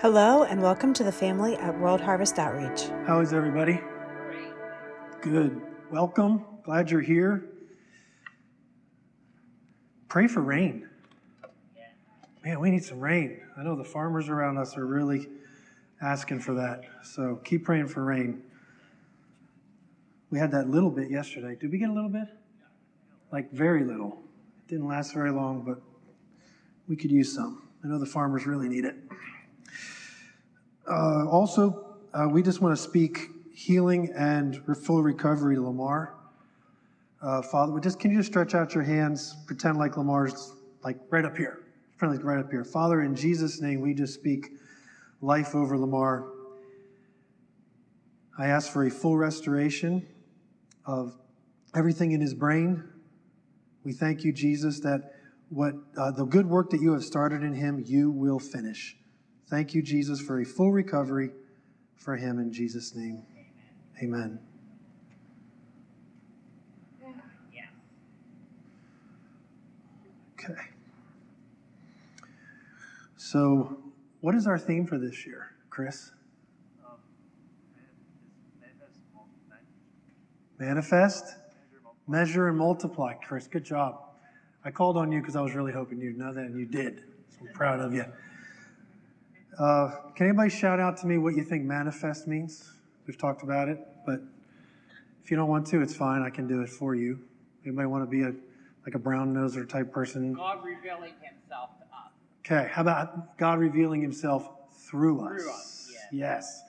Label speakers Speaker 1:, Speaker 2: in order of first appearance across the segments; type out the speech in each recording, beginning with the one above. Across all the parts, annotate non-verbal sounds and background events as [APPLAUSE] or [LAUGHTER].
Speaker 1: Hello, and welcome to the family at World Harvest Outreach.
Speaker 2: How is everybody? Good. Welcome. Glad you're here. Pray for rain. Man, we need some rain. I know the farmers around us are really asking for that. So keep praying for rain. We had that little bit yesterday. Did we get a little bit? Like very little. It didn't last very long, but we could use some. I know the farmers really need it. Uh, also, uh, we just want to speak healing and full recovery to Lamar. Uh, Father, just can you just stretch out your hands, pretend like Lamar's like right up here, pretend like right up here. Father, in Jesus' name, we just speak life over Lamar. I ask for a full restoration of everything in his brain. We thank you, Jesus, that what uh, the good work that you have started in him, you will finish. Thank you, Jesus, for a full recovery for him in Jesus' name. Amen. Okay. So, what is our theme for this year, Chris? Manifest, measure, and multiply. Chris, good job. I called on you because I was really hoping you'd know that, and you did. So I'm proud of you. Uh, can anybody shout out to me what you think manifest means? We've talked about it, but if you don't want to, it's fine. I can do it for you. Anybody want to be a like a brown noser type person?
Speaker 3: God revealing himself to us.
Speaker 2: Okay, how about God revealing himself through us?
Speaker 3: Through us, yes.
Speaker 2: Yes.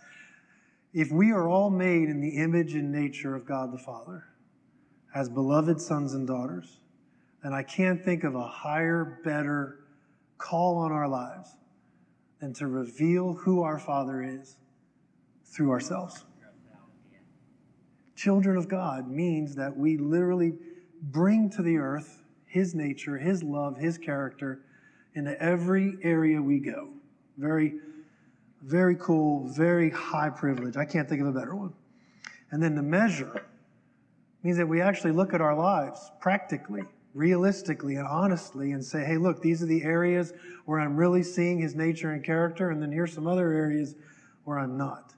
Speaker 2: If we are all made in the image and nature of God the Father, as beloved sons and daughters, then I can't think of a higher, better call on our lives than to reveal who our Father is through ourselves. Children of God means that we literally bring to the earth His nature, His love, His character into every area we go. Very, very cool, very high privilege. I can't think of a better one. And then the measure means that we actually look at our lives practically, realistically, and honestly and say, hey, look, these are the areas where I'm really seeing His nature and character, and then here's some other areas where I'm not.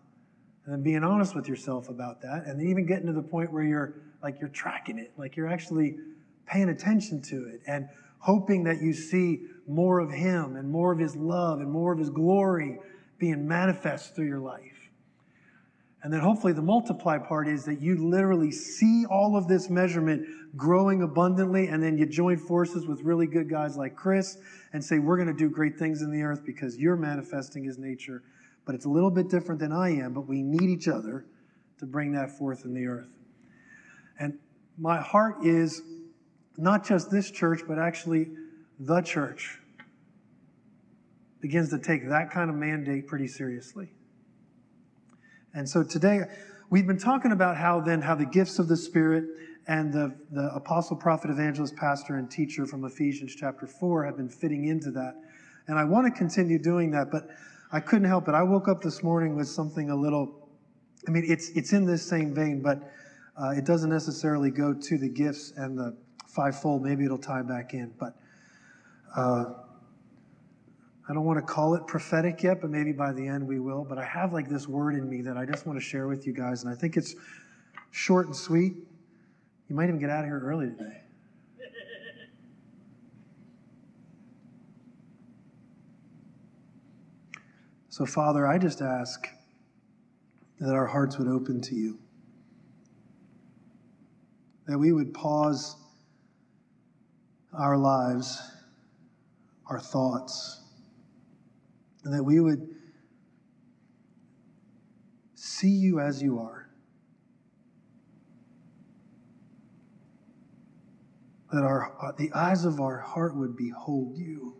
Speaker 2: And then being honest with yourself about that, and then even getting to the point where you're like you're tracking it, like you're actually paying attention to it, and hoping that you see more of Him and more of His love and more of His glory being manifest through your life. And then hopefully the multiply part is that you literally see all of this measurement growing abundantly, and then you join forces with really good guys like Chris and say, We're going to do great things in the earth because you're manifesting His nature. But it's a little bit different than I am, but we need each other to bring that forth in the earth. And my heart is not just this church, but actually the church begins to take that kind of mandate pretty seriously. And so today, we've been talking about how then, how the gifts of the Spirit and the, the apostle, prophet, evangelist, pastor, and teacher from Ephesians chapter 4 have been fitting into that. And I want to continue doing that, but I couldn't help it. I woke up this morning with something a little, I mean, it's, it's in this same vein, but uh, it doesn't necessarily go to the gifts and the fivefold. Maybe it'll tie back in, but uh, I don't want to call it prophetic yet, but maybe by the end we will. But I have like this word in me that I just want to share with you guys, and I think it's short and sweet. You might even get out of here early today. So, Father, I just ask that our hearts would open to you, that we would pause our lives, our thoughts, and that we would see you as you are. That our, the eyes of our heart would behold you.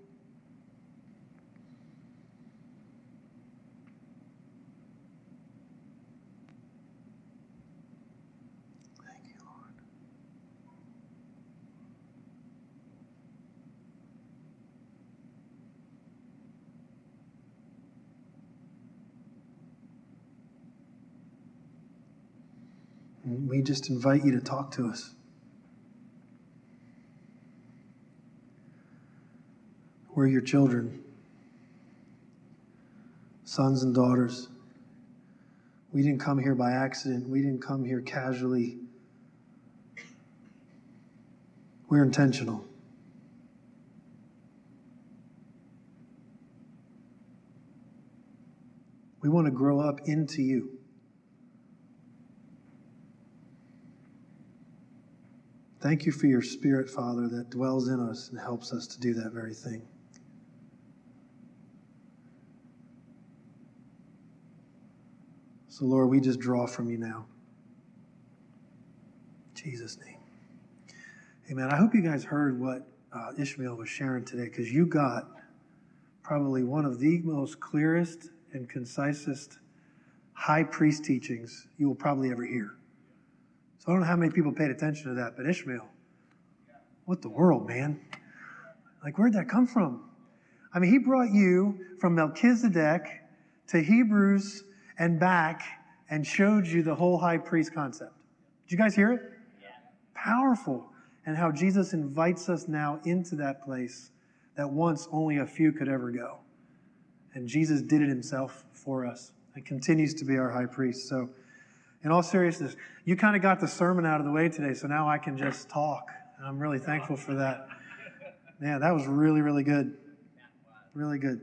Speaker 2: We just invite you to talk to us. We're your children. sons and daughters. We didn't come here by accident. We didn't come here casually. We're intentional. We want to grow up into you. Thank you for your Spirit, Father, that dwells in us and helps us to do that very thing. So, Lord, we just draw from you now. In Jesus' name. Amen. I hope you guys heard what uh, Ishmael was sharing today because you got probably one of the most clearest and concisest high priest teachings you will probably ever hear. So I don't know how many people paid attention to that, but Ishmael, what the world, man? Like, where'd that come from? I mean, he brought you from Melchizedek to Hebrews and back and showed you the whole high priest concept. Did you guys hear it? Yeah. Powerful. And how Jesus invites us now into that place that once only a few could ever go. And Jesus did it himself for us and continues to be our high priest. So, in all seriousness, you kind of got the sermon out of the way today, so now I can just talk. I'm really thankful for that. Man, that was really, really good. Really good.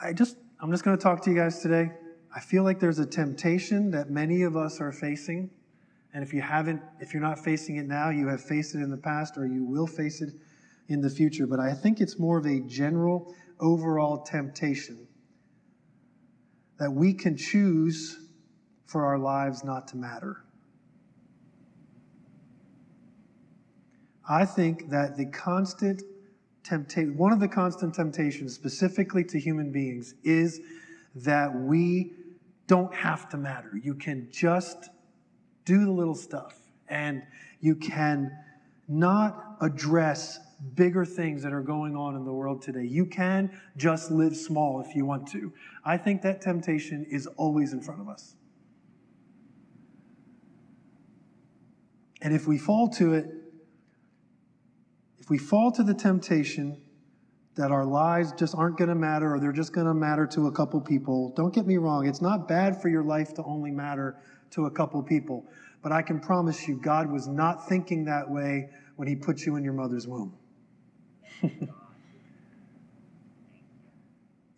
Speaker 2: I just, I'm just going to talk to you guys today. I feel like there's a temptation that many of us are facing. And if you haven't, if you're not facing it now, you have faced it in the past or you will face it in the future, but I think it's more of a general overall temptation that we can choose for our lives not to matter. I think that the constant temptation, one of the constant temptations specifically to human beings is that we don't have to matter. You can just do the little stuff and you can not address bigger things that are going on in the world today. You can just live small if you want to. I think that temptation is always in front of us. And if we fall to it, if we fall to the temptation that our lives just aren't going to matter or they're just going to matter to a couple people, don't get me wrong, it's not bad for your life to only matter to a couple people. But I can promise you, God was not thinking that way when He put you in your mother's womb. [LAUGHS]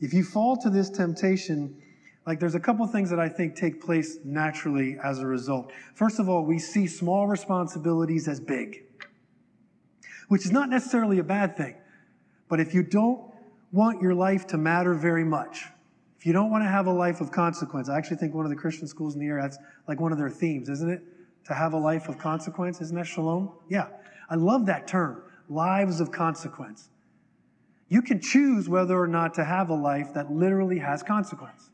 Speaker 2: if you fall to this temptation, like there's a couple things that I think take place naturally as a result. First of all, we see small responsibilities as big, which is not necessarily a bad thing. But if you don't want your life to matter very much, if you don't want to have a life of consequence, I actually think one of the Christian schools in the area, that's like one of their themes, isn't it? To have a life of consequence, isn't that shalom? Yeah. I love that term lives of consequence. You can choose whether or not to have a life that literally has consequence,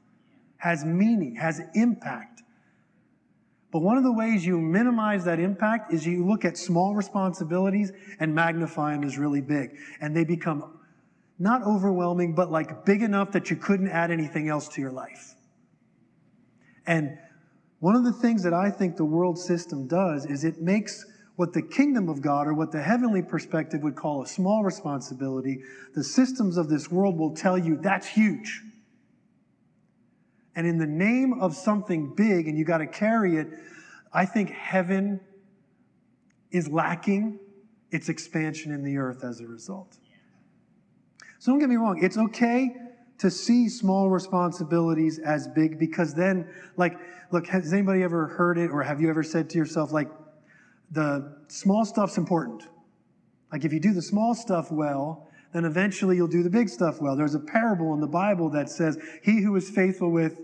Speaker 2: has meaning, has impact. But one of the ways you minimize that impact is you look at small responsibilities and magnify them as really big. And they become not overwhelming, but like big enough that you couldn't add anything else to your life. And one of the things that I think the world system does is it makes what the kingdom of God or what the heavenly perspective would call a small responsibility, the systems of this world will tell you that's huge. And in the name of something big, and you got to carry it, I think heaven is lacking its expansion in the earth as a result. So don't get me wrong, it's okay to see small responsibilities as big because then, like, look, has anybody ever heard it or have you ever said to yourself, like, the small stuff's important. Like if you do the small stuff well, then eventually you'll do the big stuff well. There's a parable in the Bible that says, He who is faithful with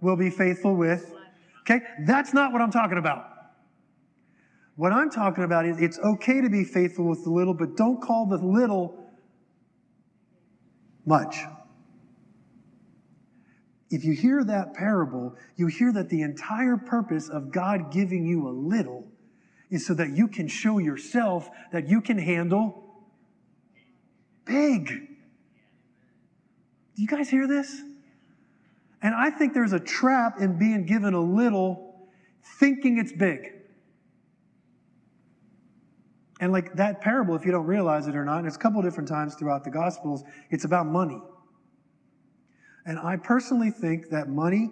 Speaker 2: will be faithful with. Okay? That's not what I'm talking about. What I'm talking about is it's okay to be faithful with the little, but don't call the little much. If you hear that parable, you hear that the entire purpose of God giving you a little is so that you can show yourself that you can handle big. Do you guys hear this? And I think there's a trap in being given a little, thinking it's big. And like that parable, if you don't realize it or not, it's a couple different times throughout the Gospels, it's about money. And I personally think that money,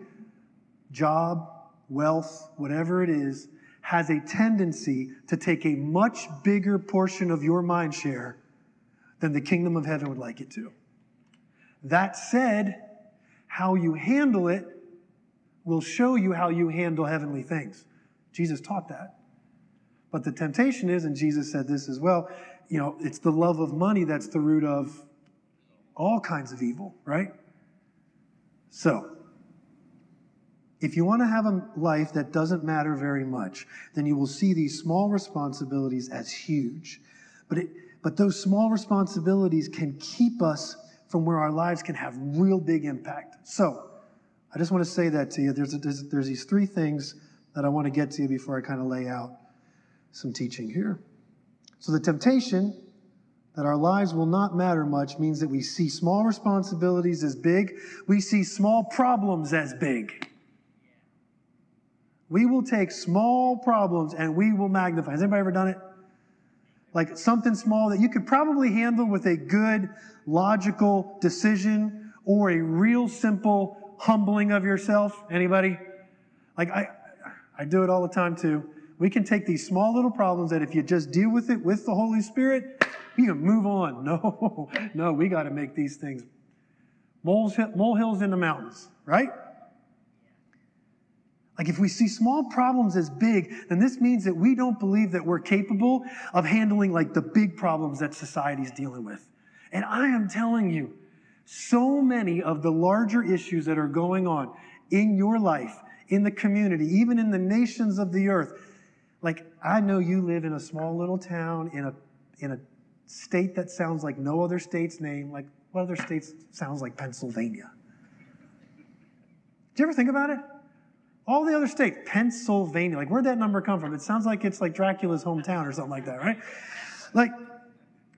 Speaker 2: job, wealth, whatever it is, has a tendency to take a much bigger portion of your mind share than the kingdom of heaven would like it to. That said, how you handle it will show you how you handle heavenly things. Jesus taught that. But the temptation is, and Jesus said this as well, you know, it's the love of money that's the root of all kinds of evil, right? So, if you want to have a life that doesn't matter very much, then you will see these small responsibilities as huge. But, it, but those small responsibilities can keep us from where our lives can have real big impact. So, I just want to say that to you. There's, a, there's, there's these three things that I want to get to you before I kind of lay out some teaching here. So, the temptation that our lives will not matter much means that we see small responsibilities as big, we see small problems as big. We will take small problems and we will magnify. Has anybody ever done it? Like something small that you could probably handle with a good, logical decision or a real simple humbling of yourself. Anybody? Like I, I do it all the time too. We can take these small little problems that if you just deal with it with the Holy Spirit, you can move on. [LAUGHS] No, no, we got to make these things molehills in the mountains, right? Like if we see small problems as big, then this means that we don't believe that we're capable of handling like the big problems that society's dealing with. And I am telling you, so many of the larger issues that are going on in your life, in the community, even in the nations of the earth. Like I know you live in a small little town in a in a state that sounds like no other state's name. Like what other states sounds like Pennsylvania? Do you ever think about it? All the other states, Pennsylvania, like where'd that number come from? It sounds like it's like Dracula's hometown or something like that, right? Like,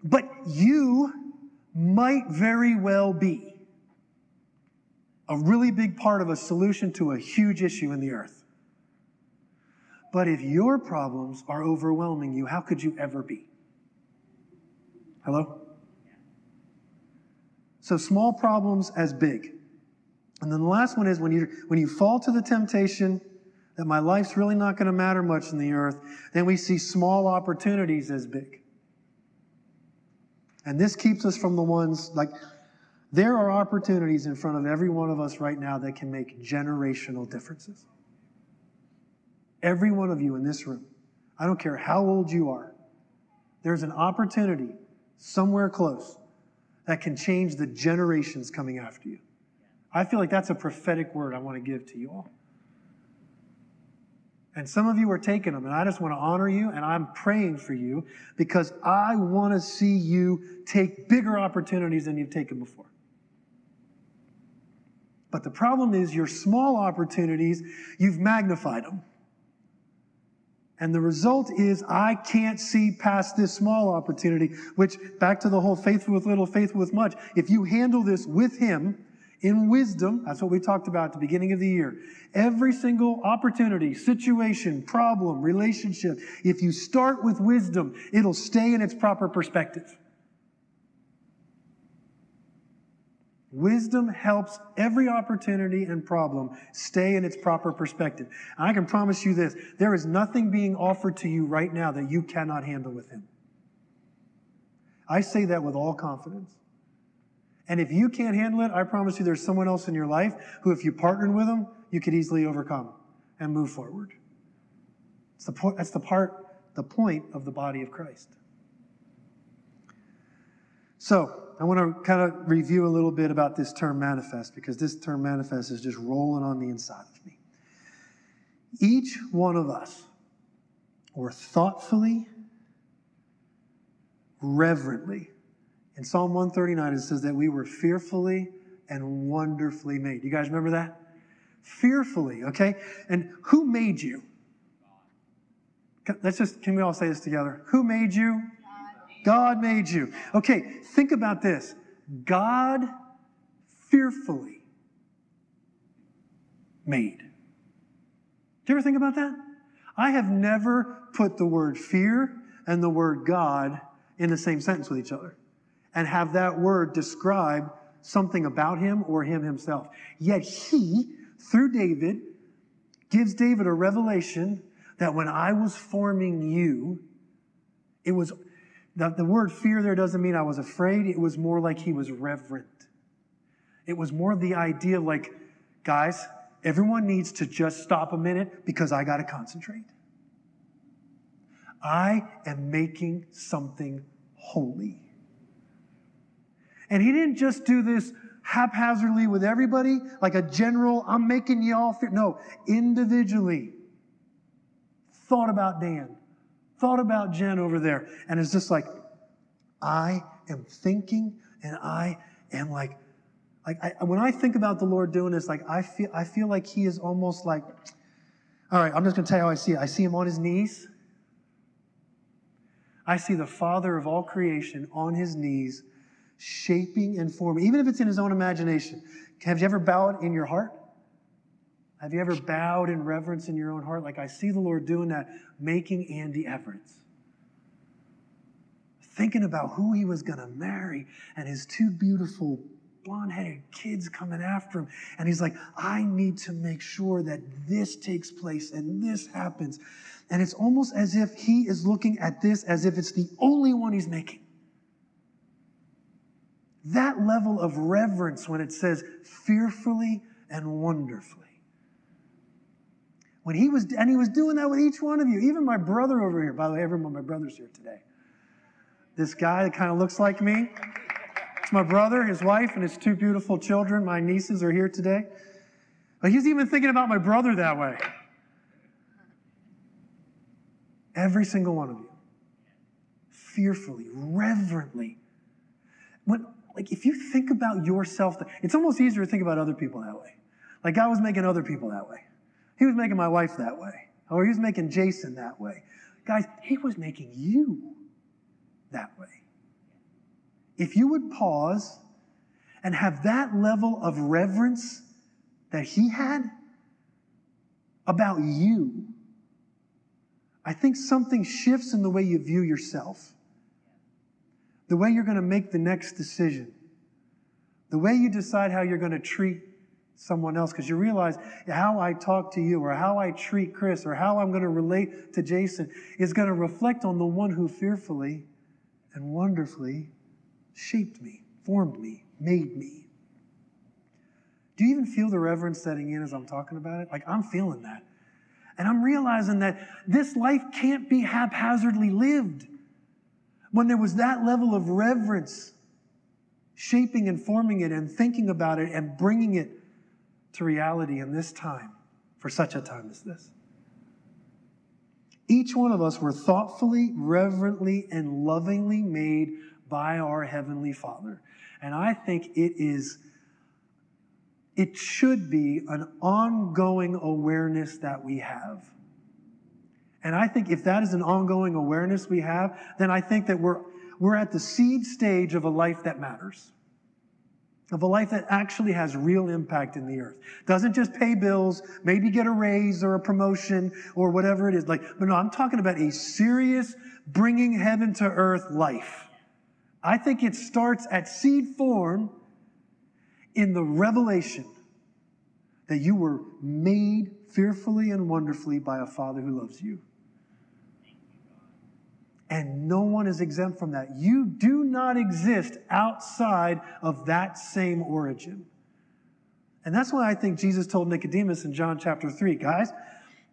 Speaker 2: but you might very well be a really big part of a solution to a huge issue in the earth. But if your problems are overwhelming you, how could you ever be? Hello? So small problems as big. And then the last one is when you, when you fall to the temptation that my life's really not going to matter much in the earth, then we see small opportunities as big. And this keeps us from the ones like, there are opportunities in front of every one of us right now that can make generational differences. Every one of you in this room, I don't care how old you are, there's an opportunity somewhere close that can change the generations coming after you. I feel like that's a prophetic word I want to give to you all. And some of you are taking them, and I just want to honor you, and I'm praying for you because I want to see you take bigger opportunities than you've taken before. But the problem is, your small opportunities, you've magnified them. And the result is, I can't see past this small opportunity, which, back to the whole faithful with little, faithful with much, if you handle this with Him, in wisdom, that's what we talked about at the beginning of the year. Every single opportunity, situation, problem, relationship, if you start with wisdom, it'll stay in its proper perspective. Wisdom helps every opportunity and problem stay in its proper perspective. And I can promise you this there is nothing being offered to you right now that you cannot handle with Him. I say that with all confidence. And if you can't handle it, I promise you there's someone else in your life who, if you partnered with them, you could easily overcome and move forward. It's the po- that's the part, the point of the body of Christ. So, I want to kind of review a little bit about this term manifest because this term manifest is just rolling on the inside of me. Each one of us were thoughtfully, reverently, in Psalm 139, it says that we were fearfully and wonderfully made. You guys remember that? Fearfully, okay? And who made you? Let's just, can we all say this together? Who made you? God made you. Okay, think about this. God fearfully made. Do you ever think about that? I have never put the word fear and the word God in the same sentence with each other and have that word describe something about him or him himself. Yet he, through David, gives David a revelation that when I was forming you, it was the, the word fear there doesn't mean I was afraid. It was more like he was reverent. It was more the idea like, guys, everyone needs to just stop a minute because I got to concentrate. I am making something holy. And he didn't just do this haphazardly with everybody, like a general, I'm making y'all fear. No, individually. Thought about Dan, thought about Jen over there. And it's just like, I am thinking and I am like, like I, when I think about the Lord doing this, like I feel, I feel like he is almost like, all right, I'm just going to tell you how I see it. I see him on his knees. I see the Father of all creation on his knees, shaping and forming, even if it's in his own imagination. Have you ever bowed in your heart? Have you ever bowed in reverence in your own heart? Like I see the Lord doing that, making Andy Everett. Thinking about who he was going to marry and his two beautiful blonde headed kids coming after him. And he's like, I need to make sure that this takes place and this happens. And it's almost as if he is looking at this as if it's the only one he's making. That level of reverence when it says fearfully and wonderfully. When he was, and he was doing that with each one of you, even my brother over here. By the way, everyone, my brother's here today. This guy that kind of looks like me. It's my brother, his wife, and his two beautiful children. My nieces are here today. But he's even thinking about my brother that way. Every single one of you. Fearfully, reverently. When, like, if you think about yourself, it's almost easier to think about other people that way. Like, God was making other people that way. He was making my wife that way. Or he was making Jason that way. Guys, he was making you that way. If you would pause and have that level of reverence that he had about you, I think something shifts in the way you view yourself, the way you're going to make the next decision, the way you decide how you're going to treat someone else, because you realize how I talk to you, or how I treat Chris, or how I'm going to relate to Jason is going to reflect on the one who fearfully and wonderfully shaped me, formed me, made me. Do you even feel the reverence setting in as I'm talking about it? Like, I'm feeling that. And I'm realizing that this life can't be haphazardly lived. When there was that level of reverence, shaping and forming it and thinking about it and bringing it to reality in this time, for such a time as this. Each one of us were thoughtfully, reverently, and lovingly made by our Heavenly Father. And I think it is it should be an ongoing awareness that we have. And I think if that is an ongoing awareness we have, then I think that we're, we're at the seed stage of a life that matters. Of a life that actually has real impact in the earth. Doesn't just pay bills, maybe get a raise or a promotion or whatever it is. Like, but no, I'm talking about a serious bringing heaven to earth life. I think it starts at seed form in the revelation that you were made fearfully and wonderfully by a Father who loves you. And no one is exempt from that. You do not exist outside of that same origin. And that's why I think Jesus told Nicodemus in John chapter 3, guys,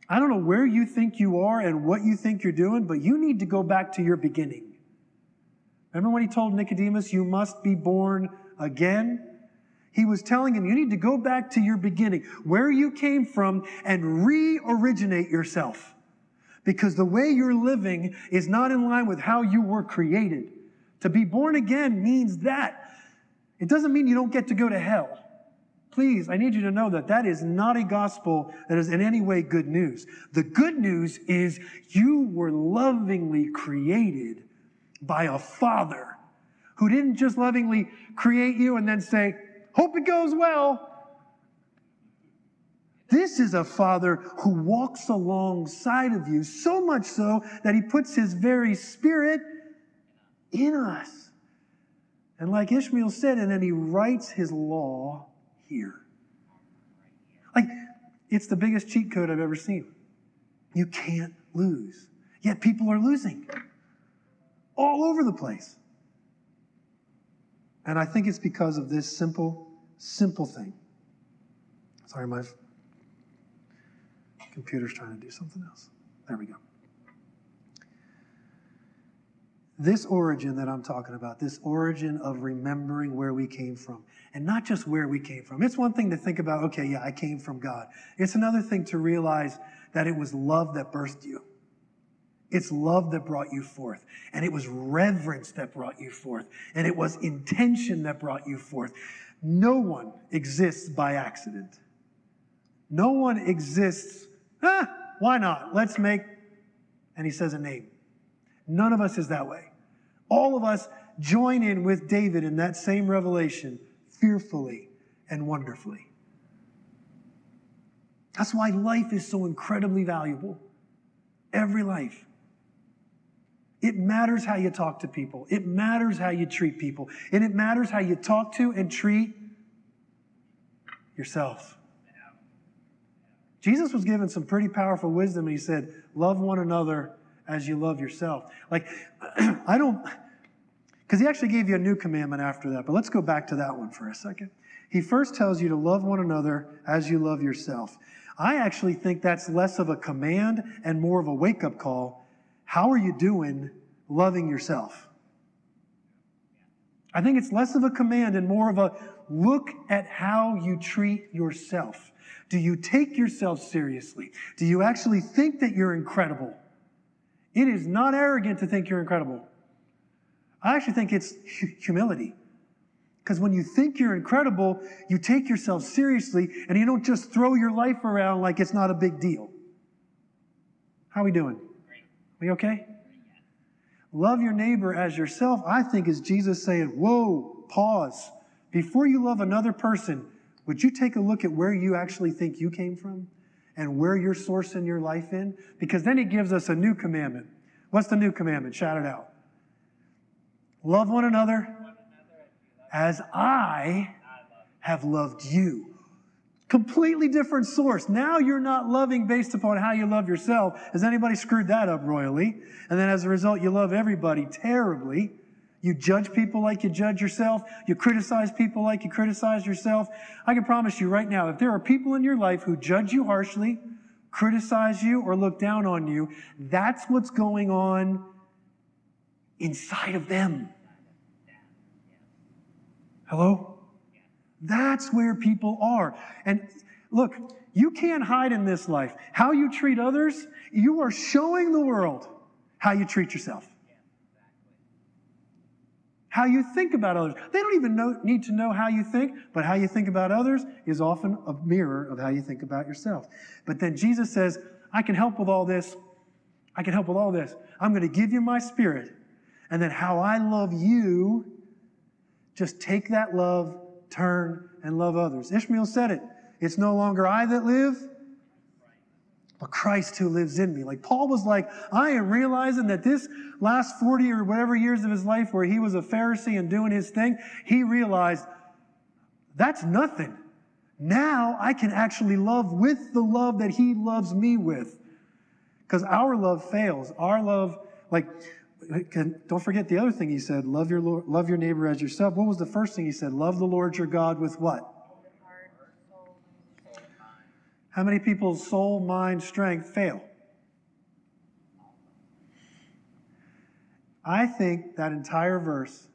Speaker 2: I don't know where you think you are and what you think you're doing, but you need to go back to your beginning. Remember when he told Nicodemus, you must be born again? He was telling him, you need to go back to your beginning, where you came from, and re originate yourself. Because the way you're living is not in line with how you were created. To be born again means that. It doesn't mean you don't get to go to hell. Please, I need you to know that that is not a gospel that is in any way good news. The good news is you were lovingly created by a father who didn't just lovingly create you and then say, Hope it goes well. This is a father who walks alongside of you, so much so that he puts his very spirit in us. And like Ishmael said, and then he writes his law here. Like, it's the biggest cheat code I've ever seen. You can't lose. Yet people are losing all over the place. And I think it's because of this simple, simple thing. Sorry, my computer's trying to do something else. There we go. This origin that I'm talking about, this origin of remembering where we came from, and not just where we came from. It's one thing to think about, okay, yeah, I came from God. It's another thing to realize that it was love that birthed you. It's love that brought you forth. And it was reverence that brought you forth. And it was intention that brought you forth. No one exists by accident. No one exists, ah, why not? Let's make, and he says a name. None of us is that way. All of us join in with David in that same revelation, fearfully and wonderfully. That's why life is so incredibly valuable. Every life. It matters how you talk to people. It matters how you treat people. And it matters how you talk to and treat yourself. Jesus was given some pretty powerful wisdom, and he said, Love one another as you love yourself. Like, [CLEARS THROAT] I don't, because he actually gave you a new commandment after that, but let's go back to that one for a second. He first tells you to love one another as you love yourself. I actually think that's less of a command and more of a wake up call. How are you doing loving yourself? I think it's less of a command and more of a look at how you treat yourself. Do you take yourself seriously? Do you actually think that you're incredible? It is not arrogant to think you're incredible. I actually think it's humility. Because when you think you're incredible, you take yourself seriously and you don't just throw your life around like it's not a big deal. How are we doing? We okay? Love your neighbor as yourself, I think, is Jesus saying, Whoa, pause. Before you love another person, would you take a look at where you actually think you came from and where you're sourcing your life in? Because then he gives us a new commandment. What's the new commandment? Shout it out. Love one another as I have loved you. Completely different source. Now you're not loving based upon how you love yourself. Has anybody screwed that up royally? And then as a result, you love everybody terribly. You judge people like you judge yourself. You criticize people like you criticize yourself. I can promise you right now, if there are people in your life who judge you harshly, criticize you, or look down on you, that's what's going on inside of them. Hello? That's where people are. And look, you can't hide in this life. How you treat others, you are showing the world how you treat yourself how you think about others. They don't even know, need to know how you think, but how you think about others is often a mirror of how you think about yourself. But then Jesus says, I can help with all this. I can help with all this. I'm going to give you my spirit. And then how I love you, just take that love, turn, and love others. Ishmael said it. It's no longer I that live, but Christ who lives in me. Like Paul was like, I am realizing that this last 40 or whatever years of his life where he was a Pharisee and doing his thing, he realized that's nothing. Now I can actually love with the love that he loves me with. Because our love fails. Our love, like, don't forget the other thing he said love your, love your neighbor as yourself. What was the first thing he said? Love the Lord your God with what? How many people's soul, mind, strength fail? I think that entire verse,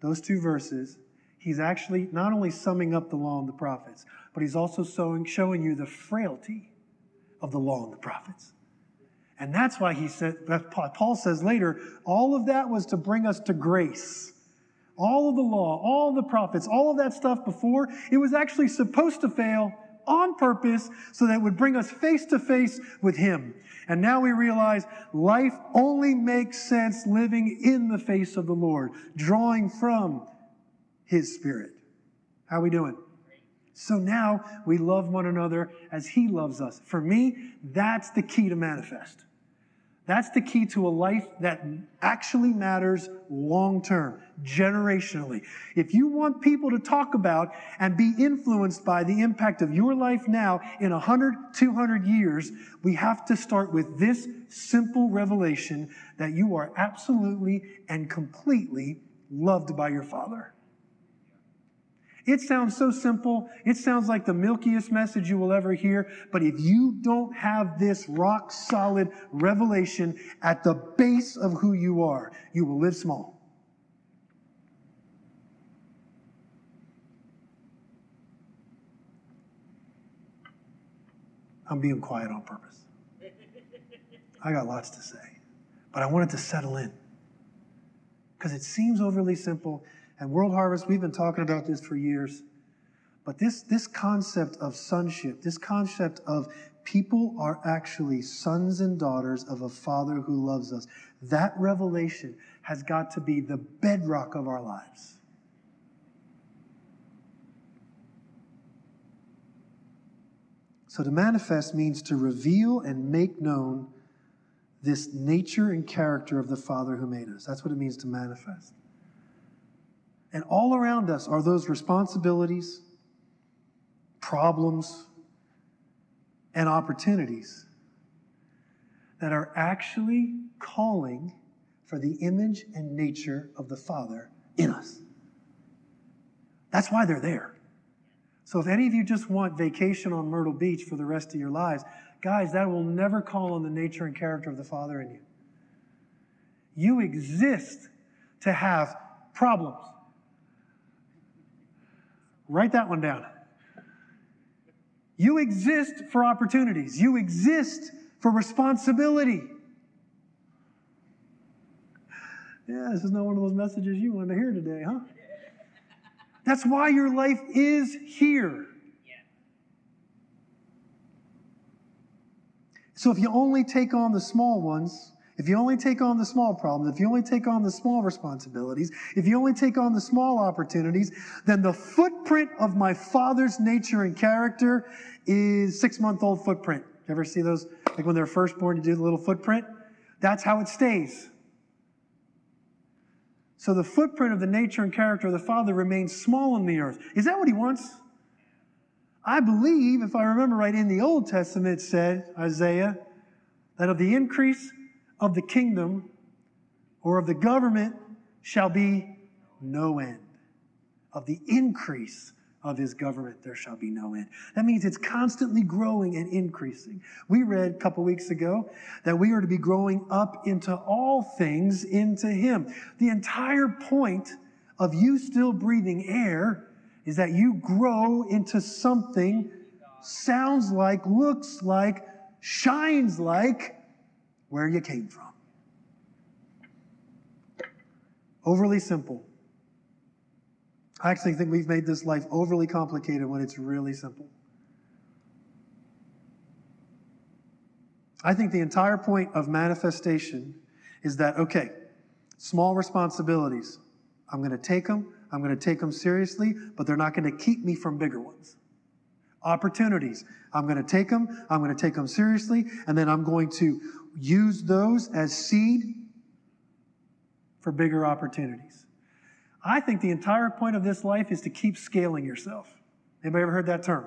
Speaker 2: those two verses, he's actually not only summing up the law and the prophets, but he's also showing, you the frailty of the law and the prophets. And that's why he said, Paul says later, all of that was to bring us to grace. All of the law, all the prophets, all of that stuff before, it was actually supposed to fail on purpose so that it would bring us face to face with Him. And now we realize life only makes sense living in the face of the Lord, drawing from His Spirit. How we doing? So now we love one another as he loves us. For me, that's the key to manifest. That's the key to a life that actually matters long term, generationally. If you want people to talk about and be influenced by the impact of your life now in 100, 200 years, we have to start with this simple revelation that you are absolutely and completely loved by your Father. It sounds so simple. It sounds like the milkiest message you will ever hear. But if you don't have this rock solid revelation at the base of who you are, you will live small. I'm being quiet on purpose. I got lots to say, but I want it to settle in because it seems overly simple and World Harvest, we've been talking about this for years. But this, this concept of sonship, this concept of people are actually sons and daughters of a father who loves us, that revelation has got to be the bedrock of our lives. So to manifest means to reveal and make known this nature and character of the Father who made us. That's what it means to manifest. And all around us are those responsibilities, problems, and opportunities that are actually calling for the image and nature of the Father in us. That's why they're there. So if any of you just want vacation on Myrtle Beach for the rest of your lives, guys, that will never call on the nature and character of the Father in you. You exist to have problems. Write that one down. You exist for opportunities. You exist for responsibility. Yeah, this is not one of those messages you wanted to hear today, huh? That's why your life is here. So if you only take on the small ones, if you only take on the small problems, if you only take on the small responsibilities, if you only take on the small opportunities, then the footprint of my father's nature and character is six month old footprint. You ever see those? Like when they're first born, you do the little footprint? That's how it stays. So the footprint of the nature and character of the Father remains small in the earth. Is that what he wants? I believe, if I remember right, in the Old Testament it said, Isaiah, that of the increase of the kingdom or of the government shall be no end. Of the increase of his government, there shall be no end. That means it's constantly growing and increasing. We read a couple weeks ago that we are to be growing up into all things into him. The entire point of you still breathing air is that you grow into something sounds like, looks like, shines like where you came from. Overly simple. I actually think we've made this life overly complicated when it's really simple. I think the entire point of manifestation is that, okay, small responsibilities, I'm going to take them, I'm going to take them seriously, but they're not going to keep me from bigger ones. Opportunities, I'm going to take them, I'm going to take them seriously, and then I'm going to use those as seed for bigger opportunities. I think the entire point of this life is to keep scaling yourself. Anybody ever heard that term?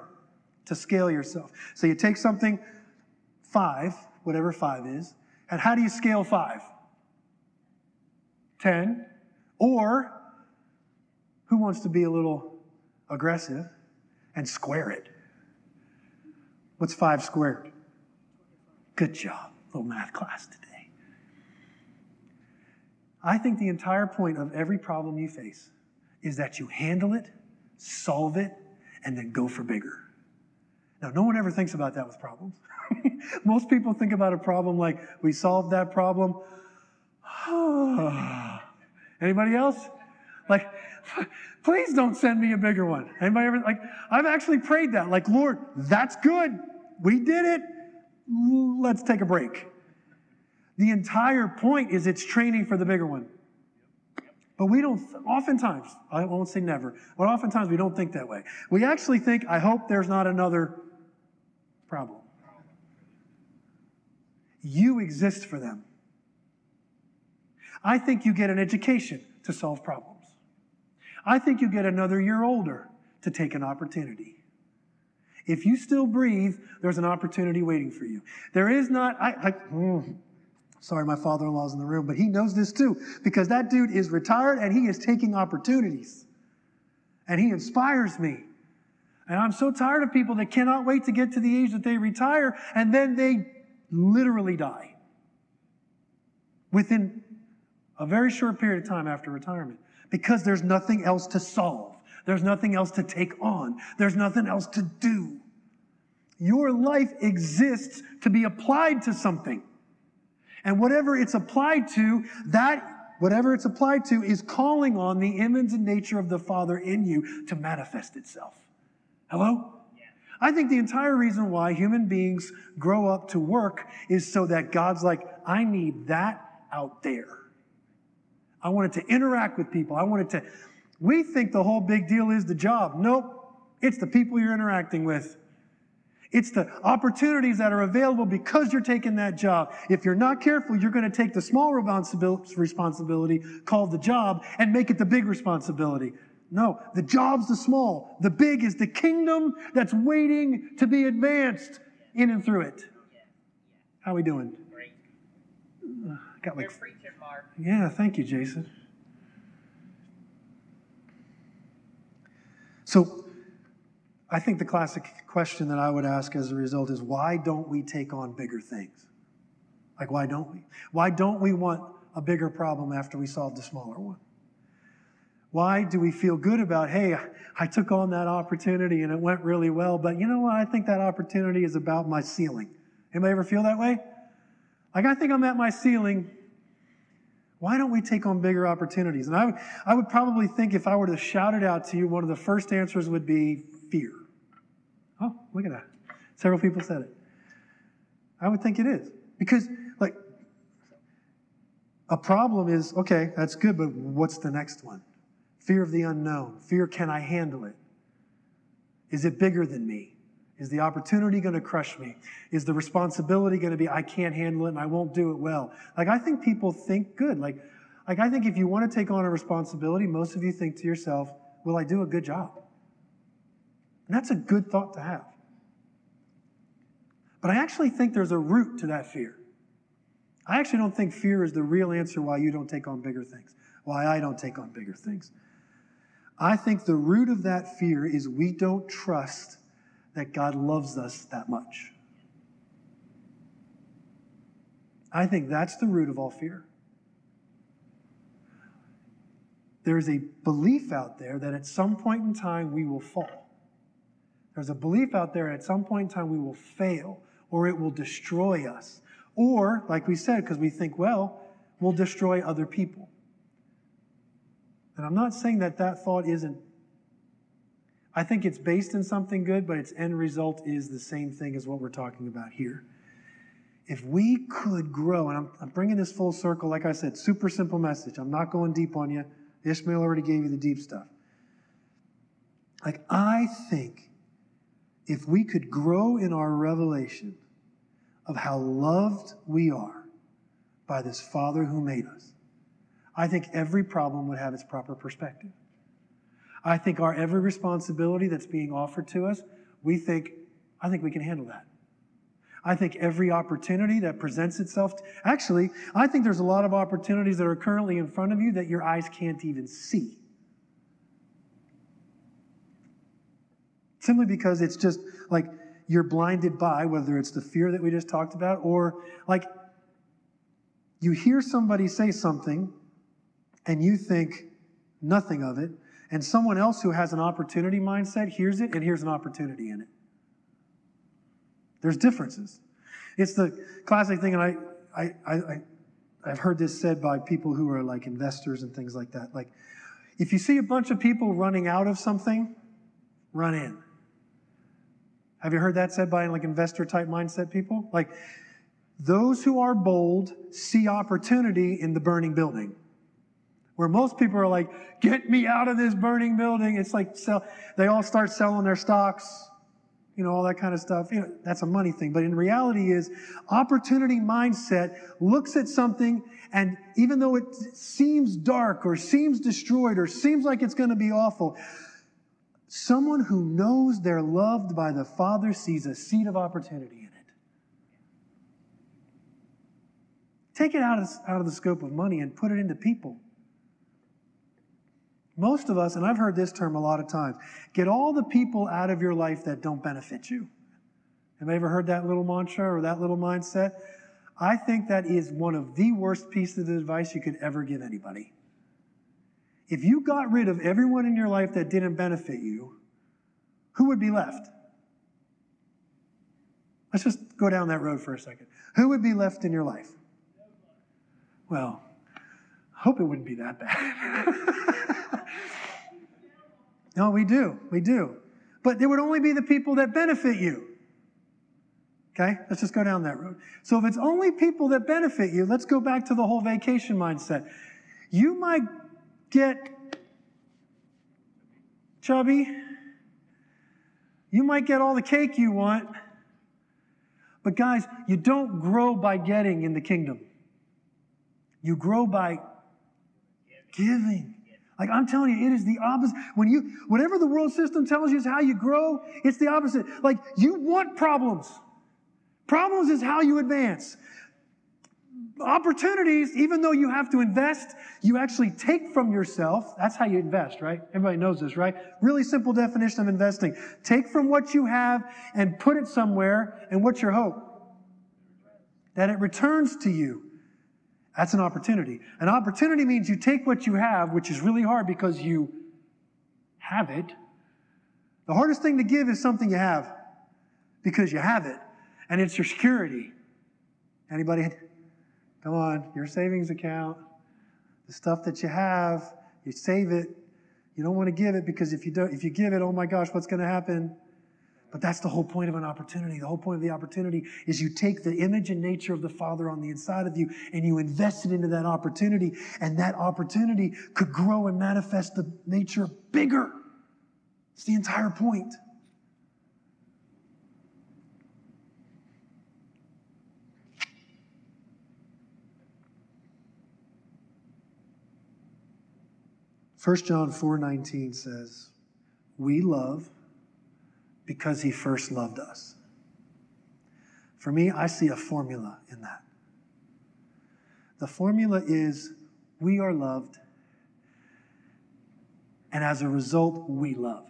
Speaker 2: To scale yourself. So you take something five, whatever five is, and how do you scale five? Ten. Or who wants to be a little aggressive and square it? What's five squared? Good job little math class today. I think the entire point of every problem you face is that you handle it, solve it, and then go for bigger. Now, no one ever thinks about that with problems. [LAUGHS] Most people think about a problem like we solved that problem. [SIGHS] Anybody else? Like, [LAUGHS] please don't send me a bigger one. Anybody ever like I've actually prayed that. Like, Lord, that's good. We did it let's take a break. The entire point is it's training for the bigger one. But we don't, oftentimes, I won't say never, but oftentimes we don't think that way. We actually think, I hope there's not another problem. You exist for them. I think you get an education to solve problems. I think you get another year older to take an opportunity. If you still breathe, there's an opportunity waiting for you. There is not, I, I mm, sorry, my father in law's in the room, but he knows this too, because that dude is retired and he is taking opportunities. And he inspires me. And I'm so tired of people that cannot wait to get to the age that they retire and then they literally die within a very short period of time after retirement because there's nothing else to solve. There's nothing else to take on. There's nothing else to do. Your life exists to be applied to something. And whatever it's applied to, that, whatever it's applied to, is calling on the image and nature of the Father in you to manifest itself. Hello? I think the entire reason why human beings grow up to work is so that God's like, I need that out there. I wanted to interact with people. I wanted to. We think the whole big deal is the job. Nope. It's the people you're interacting with. It's the opportunities that are available because you're taking that job. If you're not careful, you're going to take the small responsibility called the job and make it the big responsibility. No, the job's the small. The big is the kingdom that's waiting to be advanced in and through it. How are we doing?
Speaker 3: Great.
Speaker 2: Uh, got like,
Speaker 3: You're preaching, Mark.
Speaker 2: yeah, thank you, Jason. So, I think the classic question that I would ask as a result is why don't we take on bigger things? Like, why don't we? Why don't we want a bigger problem after we solve the smaller one? Why do we feel good about, hey, I took on that opportunity and it went really well, but you know what? I think that opportunity is about my ceiling. Anybody ever feel that way? Like, I think I'm at my ceiling. Why don't we take on bigger opportunities? And I, I would probably think if I were to shout it out to you, one of the first answers would be fear. Oh, look at that. Several people said it. I would think it is. Because, like, a problem is okay, that's good, but what's the next one? Fear of the unknown. Fear, can I handle it? Is it bigger than me? Is the opportunity going to crush me? Is the responsibility going to be, I can't handle it and I won't do it well? Like, I think people think good. Like, like I think if you want to take on a responsibility, most of you think to yourself, will I do a good job? And that's a good thought to have. But I actually think there's a root to that fear. I actually don't think fear is the real answer why you don't take on bigger things, why I don't take on bigger things. I think the root of that fear is we don't trust that God loves us that much. I think that's the root of all fear. There's a belief out there that at some point in time we will fall. There's a belief out there at some point in time we will fail or it will destroy us. Or, like we said, because we think, well, we'll destroy other people. And I'm not saying that that thought isn't, I think it's based in something good, but its end result is the same thing as what we're talking about here. If we could grow, and I'm, I'm bringing this full circle, like I said, super simple message. I'm not going deep on you. Ishmael already gave you the deep stuff. Like, I think if we could grow in our revelation of how loved we are by this Father who made us, I think every problem would have its proper perspective. I think our every responsibility that's being offered to us, we think, I think we can handle that. I think every opportunity that presents itself, actually, I think there's a lot of opportunities that are currently in front of you that your eyes can't even see. Simply because it's just like you're blinded by, whether it's the fear that we just talked about, or like you hear somebody say something and you think nothing of it, and someone else who has an opportunity mindset hears it and hears an opportunity in it. There's differences. It's the classic thing, and I, I, I, I've heard this said by people who are like investors and things like that. Like, if you see a bunch of people running out of something, run in. Have you heard that said by like investor type mindset people? Like, those who are bold see opportunity in the burning building. Where most people are like, get me out of this burning building. It's like sell, they all start selling their stocks, you know, all that kind of stuff. You know, that's a money thing. But in reality is opportunity mindset looks at something and even though it seems dark or seems destroyed or seems like it's going to be awful, someone who knows they're loved by the Father sees a seed of opportunity in it. Take it out of, out of the scope of money and put it into people. Most of us, and I've heard this term a lot of times, get all the people out of your life that don't benefit you. Have you ever heard that little mantra or that little mindset? I think that is one of the worst pieces of advice you could ever give anybody. If you got rid of everyone in your life that didn't benefit you, who would be left? Let's just go down that road for a second. Who would be left in your life? Well, hope it wouldn't be that bad. [LAUGHS] no, we do. We do. But there would only be the people that benefit you. Okay? Let's just go down that road. So if it's only people that benefit you, let's go back to the whole vacation mindset. You might get chubby. You might get all the cake you want. But guys, you don't grow by getting in the kingdom. You grow by giving. Like I'm telling you, it is the opposite. When you, whatever the world system tells you is how you grow, it's the opposite. Like you want problems. Problems is how you advance. Opportunities, even though you have to invest, you actually take from yourself. That's how you invest, right? Everybody knows this, right? Really simple definition of investing. Take from what you have and put it somewhere, and what's your hope? That it returns to you. That's an opportunity. An opportunity means you take what you have, which is really hard because you have it. The hardest thing to give is something you have because you have it, and it's your security. Anybody? Come on, your savings account, the stuff that you have, you save it. You don't want to give it because if you don't, if you give it, oh my gosh, what's going to happen? But that's the whole point of an opportunity. The whole point of the opportunity is you take the image and nature of the Father on the inside of you and you invest it into that opportunity, and that opportunity could grow and manifest the nature bigger. It's the entire point. First John 4:19 says, "We love because he first loved us. For me, I see a formula in that. The formula is we are loved, and as a result, we love.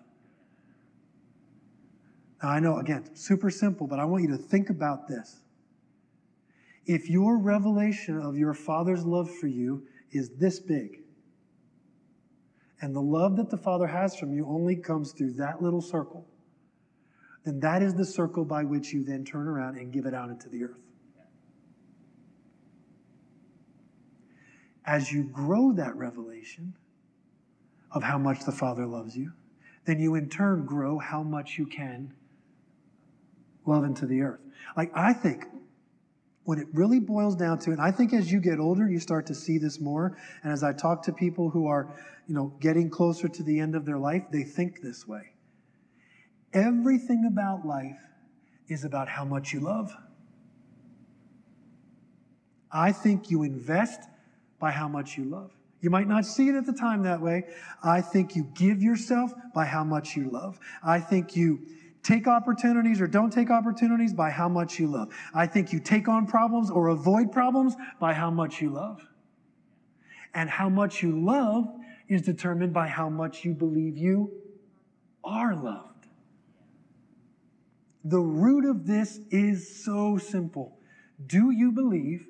Speaker 2: Now, I know, again, super simple, but I want you to think about this. If your revelation of your Father's love for you is this big, and the love that the Father has from you only comes through that little circle, then that is the circle by which you then turn around and give it out into the earth. As you grow that revelation of how much the Father loves you, then you in turn grow how much you can love into the earth. Like, I think when it really boils down to it, and I think as you get older, you start to see this more. And as I talk to people who are, you know, getting closer to the end of their life, they think this way. Everything about life is about how much you love. I think you invest by how much you love. You might not see it at the time that way. I think you give yourself by how much you love. I think you take opportunities or don't take opportunities by how much you love. I think you take on problems or avoid problems by how much you love. And how much you love is determined by how much you believe you are loved. The root of this is so simple. Do you believe?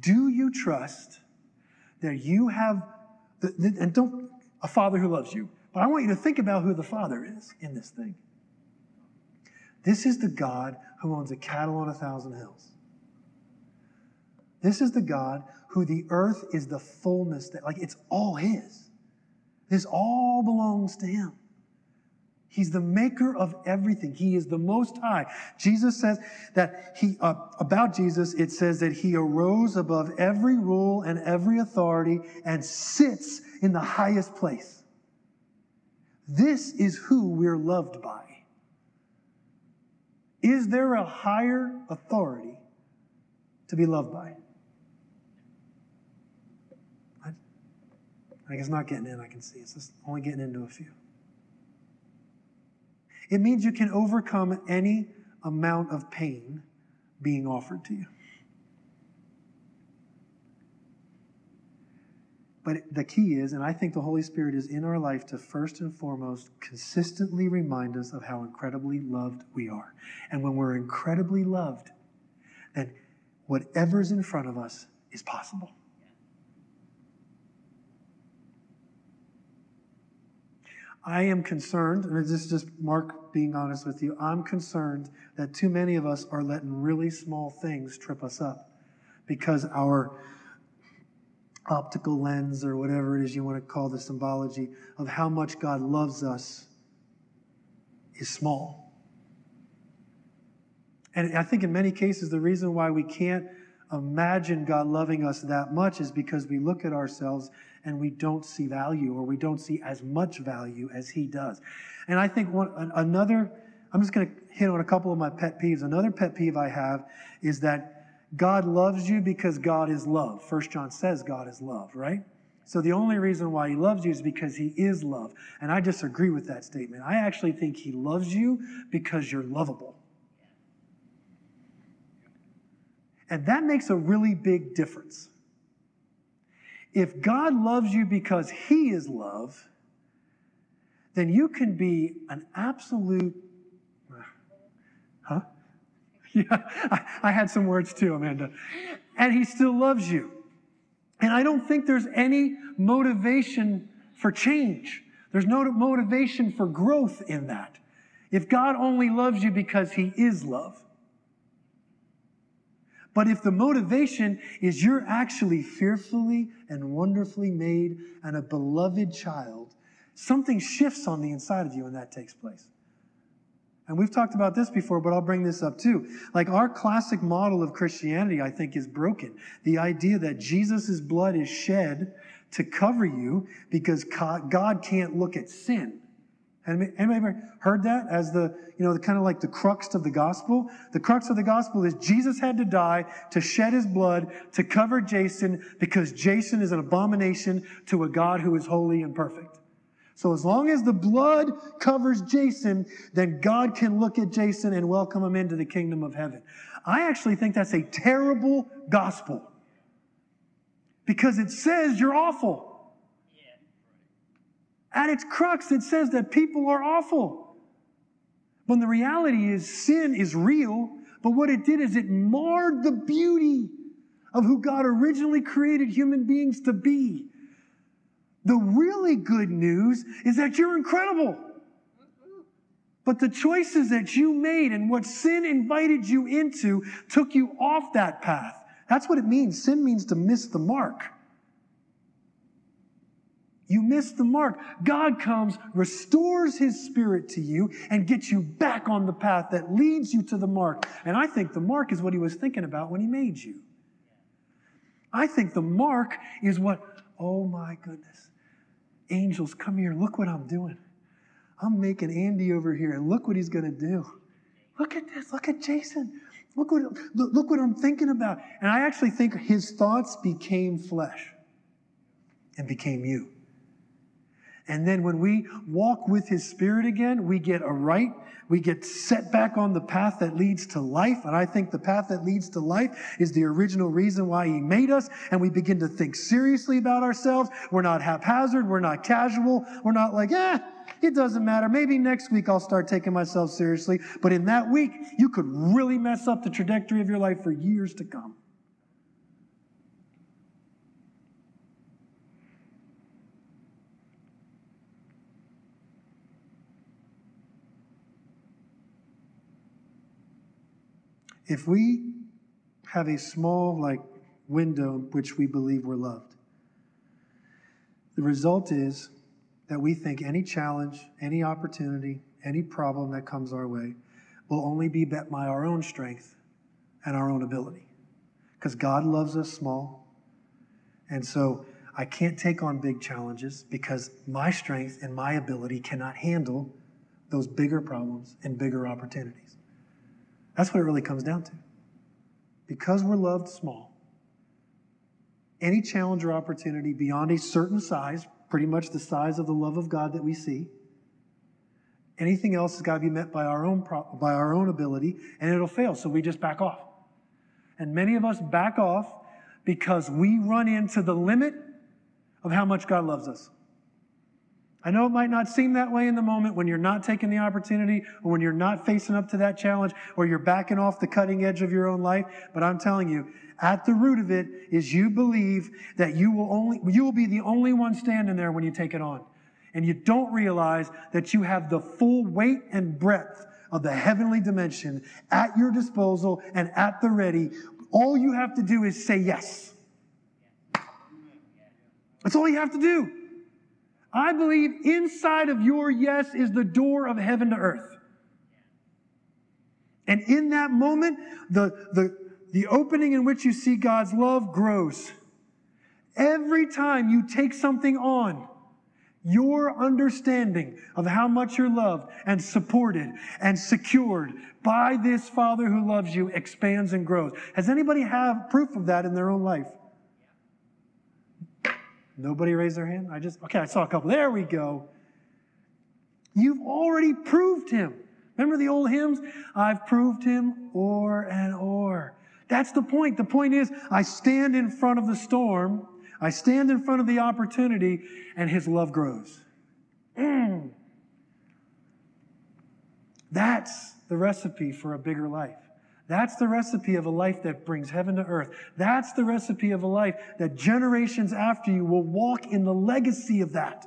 Speaker 2: Do you trust that you have, the, the, and don't, a father who loves you, but I want you to think about who the father is in this thing. This is the God who owns a cattle on a thousand hills. This is the God who the earth is the fullness that, like, it's all His. This all belongs to Him. He's the maker of everything. He is the most high. Jesus says that he, uh, about Jesus, it says that he arose above every rule and every authority and sits in the highest place. This is who we're loved by. Is there a higher authority to be loved by? I, I guess not getting in, I can see. It's just only getting into a few. It means you can overcome any amount of pain being offered to you. But the key is, and I think the Holy Spirit is in our life to first and foremost consistently remind us of how incredibly loved we are. And when we're incredibly loved, then whatever's in front of us is possible. I am concerned, and this is just Mark being honest with you, I'm concerned that too many of us are letting really small things trip us up because our optical lens or whatever it is you want to call the symbology of how much God loves us is small. And I think in many cases, the reason why we can't imagine God loving us that much is because we look at ourselves and we don't see value or we don't see as much value as He does. And I think one, another, I'm just going to hit on a couple of my pet peeves. Another pet peeve I have is that God loves you because God is love. First John says God is love, right? So the only reason why he loves you is because he is love. And I disagree with that statement. I actually think he loves you because you're lovable. And that makes a really big difference. If God loves you because he is love, then you can be an absolute, huh? [LAUGHS] Yeah, I, I had some words too, Amanda. And he still loves you. And I don't think there's any motivation for change. There's no motivation for growth in that. If God only loves you because he is love. But if the motivation is you're actually fearfully and wonderfully made and a beloved child, something shifts on the inside of you and that takes place. And we've talked about this before, but I'll bring this up too. Like our classic model of Christianity, I think, is broken. The idea that Jesus' blood is shed to cover you because God can't look at sin. Anybody ever heard that as the, you know, the kind of like the crux of the gospel? The crux of the gospel is Jesus had to die to shed his blood to cover Jason because Jason is an abomination to a God who is holy and perfect. So as long as the blood covers Jason, then God can look at Jason and welcome him into the kingdom of heaven. I actually think that's a terrible gospel because it says you're awful. At its crux, it says that people are awful. When the reality is sin is real, but what it did is it marred the beauty of who God originally created human beings to be. The really good news is that you're incredible. But the choices that you made and what sin invited you into took you off that path. That's what it means. Sin means to miss the mark. You miss the mark. God comes, restores his spirit to you, and gets you back on the path that leads you to the mark. And I think the mark is what he was thinking about when he made you. I think the mark is what, oh my goodness angels, come here. Look what I'm doing. I'm making Andy over here, and look what he's going to do. Look at this. Look at Jason. Look what, look what I'm thinking about. And I actually think his thoughts became flesh and became you. And then when we walk with his spirit again, we get a right, we get set back on the path that leads to life. And I think the path that leads to life is the original reason why he made us. And we begin to think seriously about ourselves. We're not haphazard. We're not casual. We're not like, eh, it doesn't matter. Maybe next week I'll start taking myself seriously. But in that week, you could really mess up the trajectory of your life for years to come. If we have a small, like, window in which we believe we're loved, the result is that we think any challenge, any opportunity, any problem that comes our way will only be met by our own strength and our own ability. Because God loves us small. And so I can't take on big challenges because my strength and my ability cannot handle those bigger problems and bigger opportunities. That's what it really comes down to. Because we're loved small, any challenge or opportunity beyond a certain size, pretty much the size of the love of God that we see, anything else has got to be met by our own by our own ability, and it'll fail. So we just back off. And many of us back off because we run into the limit of how much God loves us. I know it might not seem that way in the moment when you're not taking the opportunity or when you're not facing up to that challenge or you're backing off the cutting edge of your own life, but I'm telling you, at the root of it is you believe that you will only you will be the only one standing there when you take it on. And you don't realize that you have the full weight and breadth of the heavenly dimension at your disposal and at the ready. All you have to do is say yes. That's all you have to do. I believe inside of your yes is the door of heaven to earth. And in that moment, the, the, the opening in which you see God's love grows. Every time you take something on, your understanding of how much you're loved and supported and secured by this Father who loves you expands and grows. Has anybody have proof of that in their own life? Nobody raised their hand? I just, okay, I saw a couple. There we go. You've already proved him. Remember the old hymns? I've proved him o'er and o'er. That's the point. The point is, I stand in front of the storm, I stand in front of the opportunity, and his love grows. Mm. That's the recipe for a bigger life. That's the recipe of a life that brings heaven to earth. That's the recipe of a life that generations after you will walk in the legacy of that.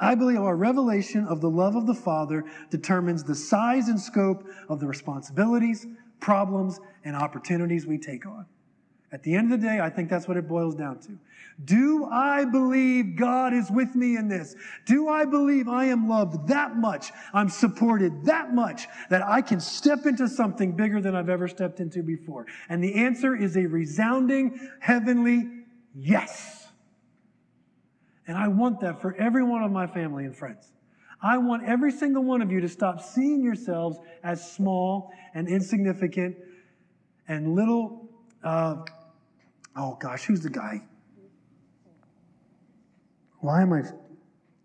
Speaker 2: I believe our revelation of the love of the Father determines the size and scope of the responsibilities, problems, and opportunities we take on. At the end of the day, I think that's what it boils down to. Do I believe God is with me in this? Do I believe I am loved that much? I'm supported that much that I can step into something bigger than I've ever stepped into before? And the answer is a resounding heavenly yes. And I want that for every one of my family and friends. I want every single one of you to stop seeing yourselves as small and insignificant and little. Uh, oh gosh, who's the guy? Why am I?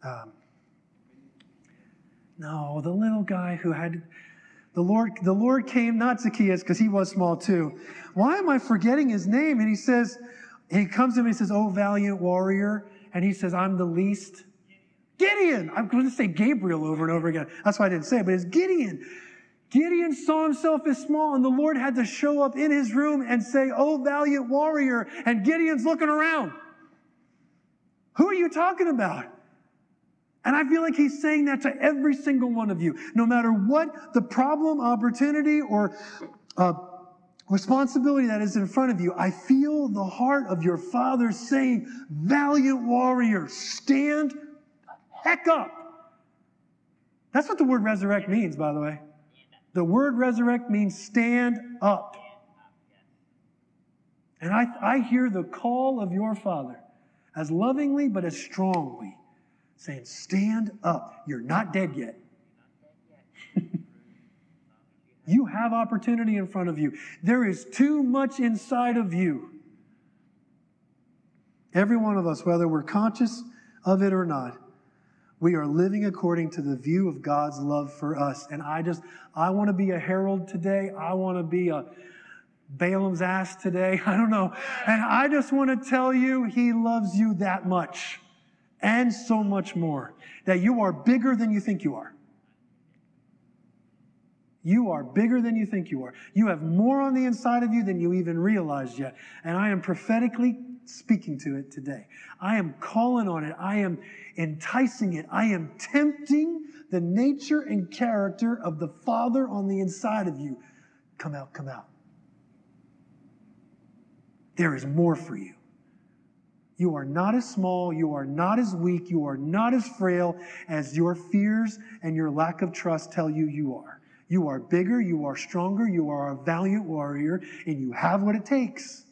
Speaker 2: Um, no, the little guy who had the Lord. The Lord came not Zacchaeus because he was small too. Why am I forgetting his name? And he says, he comes to me and says, "Oh, valiant warrior," and he says, "I'm the least." Gideon. I'm going to say Gabriel over and over again. That's why I didn't say it, but it's Gideon. Gideon saw himself as small, and the Lord had to show up in his room and say, Oh, valiant warrior. And Gideon's looking around. Who are you talking about? And I feel like he's saying that to every single one of you. No matter what the problem, opportunity, or uh, responsibility that is in front of you, I feel the heart of your Father saying, Valiant warrior, stand heck up. That's what the word resurrect means, by the way. The word resurrect means stand up. And I, I hear the call of your Father as lovingly but as strongly saying, Stand up. You're not dead yet. [LAUGHS] you have opportunity in front of you. There is too much inside of you. Every one of us, whether we're conscious of it or not, we are living according to the view of God's love for us. And I just, I want to be a herald today. I want to be a Balaam's ass today. [LAUGHS] I don't know. And I just want to tell you, he loves you that much and so much more that you are bigger than you think you are. You are bigger than you think you are. You have more on the inside of you than you even realized yet. And I am prophetically speaking to it today. I am calling on it. I am enticing it. I am tempting the nature and character of the Father on the inside of you. Come out, come out. There is more for you. You are not as small, you are not as weak, you are not as frail as your fears and your lack of trust tell you you are. You are bigger, you are stronger, you are a valiant warrior, and you have what it takes.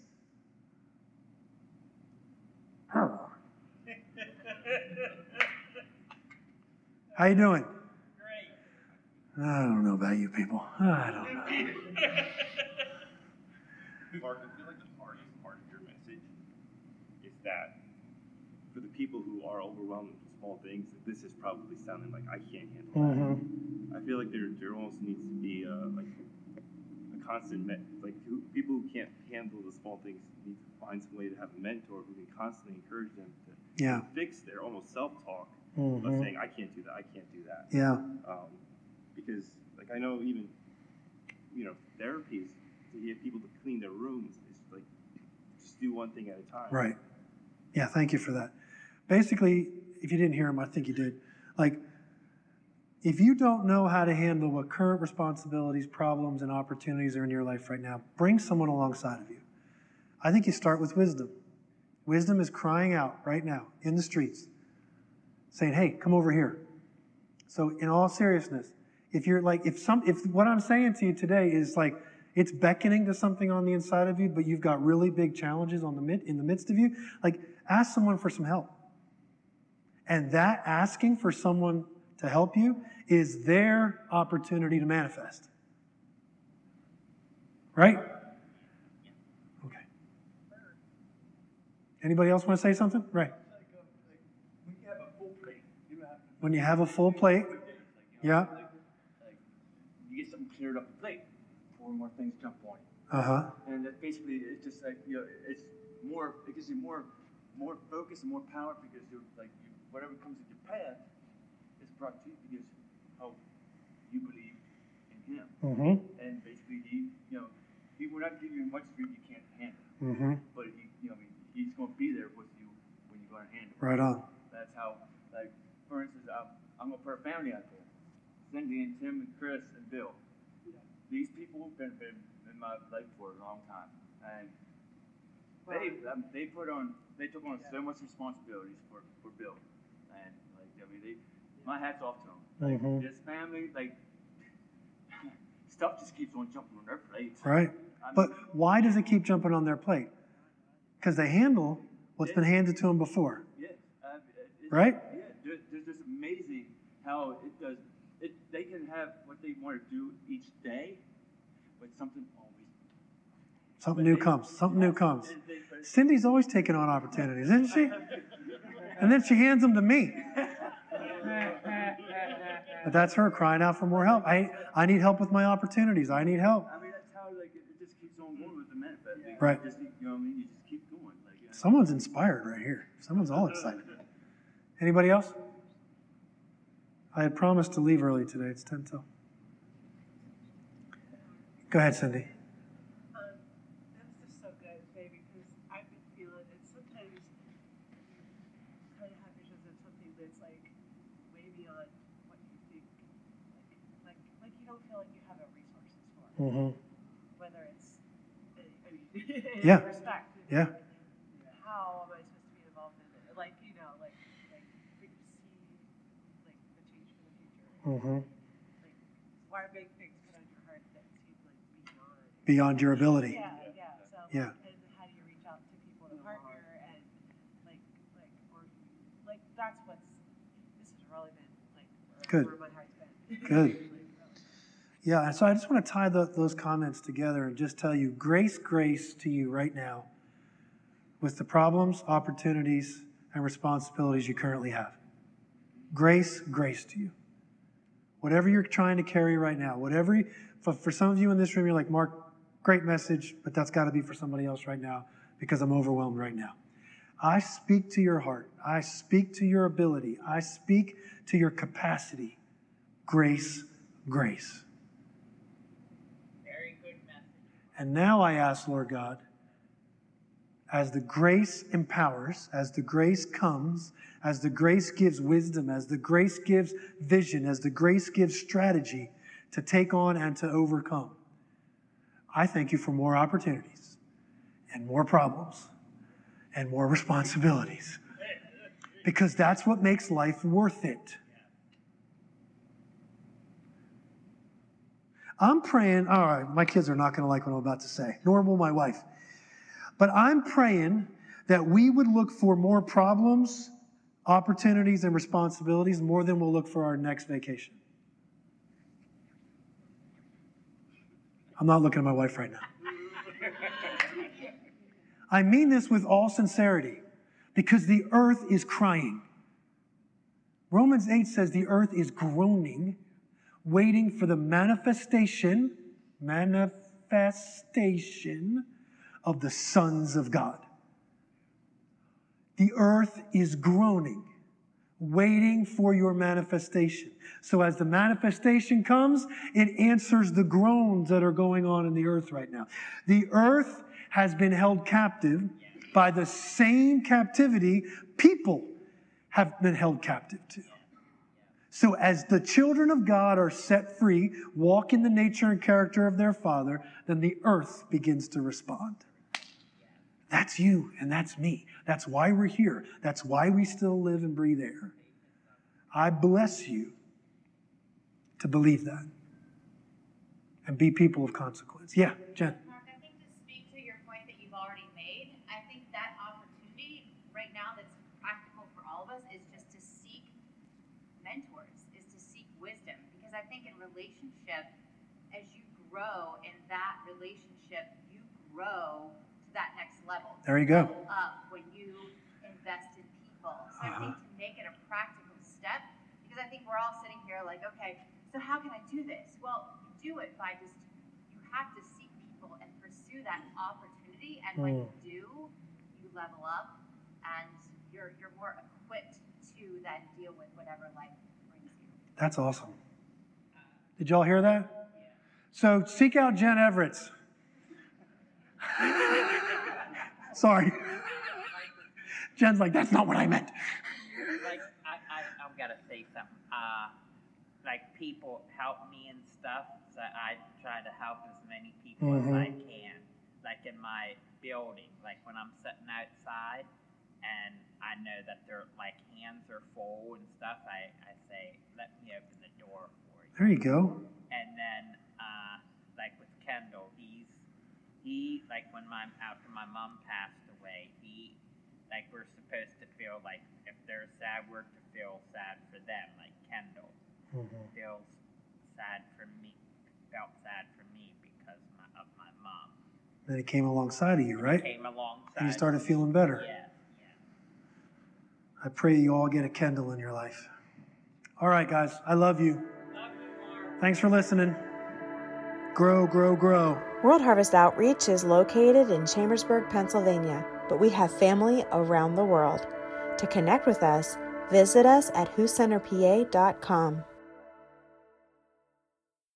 Speaker 2: How you doing?
Speaker 3: Great.
Speaker 2: I don't know about you people. I don't know. [LAUGHS]
Speaker 4: Mark, I feel like the hardest part of your message is that for the people who are overwhelmed with small things, this is probably sounding like I can't handle
Speaker 2: Mm-hmm.
Speaker 4: that. I feel like there, there almost needs to be a, like a constant, me- like who, people who can't handle the small things need to find some way to have a mentor who can constantly encourage them to
Speaker 2: Yeah.
Speaker 4: fix their almost self-talk
Speaker 2: Mhm.
Speaker 4: of saying, I can't do that, I can't do that.
Speaker 2: Yeah.
Speaker 4: um, because like I know even you know therapies to get people to clean their rooms is like just do one thing at a time.
Speaker 2: Right. Yeah, thank you for that. Basically, if you didn't hear him, I think you did. Like, if you don't know how to handle what current responsibilities, problems, and opportunities are in your life right now, bring someone alongside of you. I think you start with wisdom. Wisdom is crying out right now in the streets, saying, "Hey, come over here." So, in all seriousness, if you're like, if some, if what I'm saying to you today is like, it's beckoning to something on the inside of you, but you've got really big challenges on the mid, in the midst of you, like, ask someone for some help. And that asking for someone to help you is their opportunity to manifest. Right? Okay. Anybody else want to say something? Right.
Speaker 5: when you have a full plate, you have
Speaker 2: When you have a full plate, yeah.
Speaker 5: you get something cleared up the plate, four more things jump on you.
Speaker 2: Uh huh.
Speaker 5: And that basically it's just like you know, it's more it gives you more more focus and more power because you're like you, whatever comes in your path is brought to you because how you believe in him.
Speaker 2: Mm
Speaker 5: And basically he you know, he will not give you much of you can't handle.
Speaker 2: hmm. Mm hmm.
Speaker 5: But he you know, I mean, he's gonna be there with you when you're gonna handle.
Speaker 2: Right on.
Speaker 5: That's how, like, for instance, I'm, I'm gonna put a family out there. Cindy and Tim and Chris and Bill. These people have been, been in my life for a long time, and they um, they put on they took on so much responsibilities for, for Bill, and like I mean they, my hats off to them. Like
Speaker 2: Mhm.
Speaker 5: this family, like [LAUGHS] stuff just keeps on jumping on their plates.
Speaker 2: Right.
Speaker 5: I mean,
Speaker 2: But why does it keep jumping on their plate? Because they handle what's been handed to them before.
Speaker 5: Yeah, uh, it's,
Speaker 2: Right?
Speaker 5: Yeah, there- there's just amazing how it does. It they can have what they want to do each day, but something always.
Speaker 2: Something new comes. Something new comes.
Speaker 5: They- they-
Speaker 2: Cindy's always taking on opportunities, isn't she? [LAUGHS] And then she hands them to me. [LAUGHS] But that's her crying out for more help. I, I need help with my opportunities. I need help.
Speaker 5: I mean, that's how like it, just keeps on going with the manifest.
Speaker 2: Right.
Speaker 5: You just, keep- you know what I mean? You just keep going. Like, uh,
Speaker 2: Someone's inspired right here. Someone's all excited. Anybody else? I had promised to leave early today. It's 10 till. Go ahead, Cindy.
Speaker 6: Um, that's just so good, baby, because I've been feeling it. Sometimes you kind of have visions of something that's like way beyond what you think, like, like, like you don't feel like you have the resources for. it.
Speaker 2: Mm-hmm.
Speaker 6: Whether it's, I mean, [LAUGHS]
Speaker 2: Yeah.
Speaker 6: respect.
Speaker 2: Yeah.
Speaker 6: know, like, How am I supposed to be involved in it? Like, you know, like, like, we can see, like, the change for the future.
Speaker 2: Mm-hmm.
Speaker 6: Like, why are big things put on your heart that seem like beyond?
Speaker 2: Beyond your ability.
Speaker 6: Yeah, yeah. So
Speaker 2: Yeah.
Speaker 6: and how do you reach out to people to partner and like like or like that's what's this has really been like
Speaker 2: Good.
Speaker 6: where my heart's been.
Speaker 2: Good. Yeah, and so I just want to tie the, those comments together and just tell you grace, grace to you right now with the problems, opportunities, and responsibilities you currently have. Grace, grace to you. Whatever you're trying to carry right now, whatever, you, for, for some of you in this room, you're like, Mark, great message, but that's got to be for somebody else right now because I'm overwhelmed right now. I speak to your heart. I speak to your ability. I speak to your capacity. Grace, grace.
Speaker 3: Very good message.
Speaker 2: And now I ask, Lord God, as the grace empowers, as the grace comes, as the grace gives wisdom, as the grace gives vision, as the grace gives strategy to take on and to overcome, I thank you for more opportunities and more problems and more responsibilities. Because that's what makes life worth it. I'm praying, all right, my kids are not going to like what I'm about to say, nor will my wife. But I'm praying that we would look for more problems, opportunities, and responsibilities more than we'll look for our next vacation. I'm not looking at my wife right now. I mean this with all sincerity because the earth is crying. Romans 8 says the earth is groaning, waiting for the manifestation, manifestation of the sons of God. The earth is groaning, waiting for your manifestation. So as the manifestation comes, it answers the groans that are going on in the earth right now. The earth has been held captive by the same captivity people have been held captive to. So, as the children of God are set free, walk in the nature and character of their Father, then the earth begins to respond. That's you and that's me. That's why we're here. That's why we still live and breathe air. I bless you to believe that and be people of consequence. Yeah, Jen.
Speaker 7: Mark, I think to speak to your point that you've already made, I think that opportunity right now that's practical for all of us is just to seek mentors, is to seek wisdom. Because I think in relationship, as you grow in that relationship, you grow to that next level.
Speaker 2: There you go.
Speaker 7: Up when you invest in people. So I uh-huh. think to make it a practical step, because I think we're all sitting here like, okay, so how can I do this? Well, you do it by just you have to seek people and pursue that opportunity. And when you hmm. do, you level up and you're you're more equipped to then deal with whatever life brings you.
Speaker 2: That's awesome. Did y'all hear that? So seek out Jen Everett's. [LAUGHS] Sorry. Jen's like, that's not what I meant.
Speaker 3: like I, I I've got to say something. Uh, like people help me and stuff, so I try to help as many people as I can. Like in my building, like when I'm sitting outside and I know that their like hands are full and stuff, I, I say, let me open the door for you.
Speaker 2: There you go.
Speaker 3: And then, uh, like with Kendall, he like when my after my mom passed away, he like we're supposed to feel like if they're sad, we're to feel sad for them. Like Kendall mm-hmm. feels sad for me, felt sad for me because my, of my mom.
Speaker 2: Then he came alongside of you, right?
Speaker 3: Came alongside.
Speaker 2: And you started feeling better.
Speaker 3: Yeah, yeah.
Speaker 2: I pray you all get a Kendall in your life. All right, guys, I love you. Thanks for listening. Grow, grow, grow.
Speaker 1: World Harvest Outreach is located in Chambersburg, Pennsylvania, but we have family around the world. To connect with us, visit us at whocenterpa.com.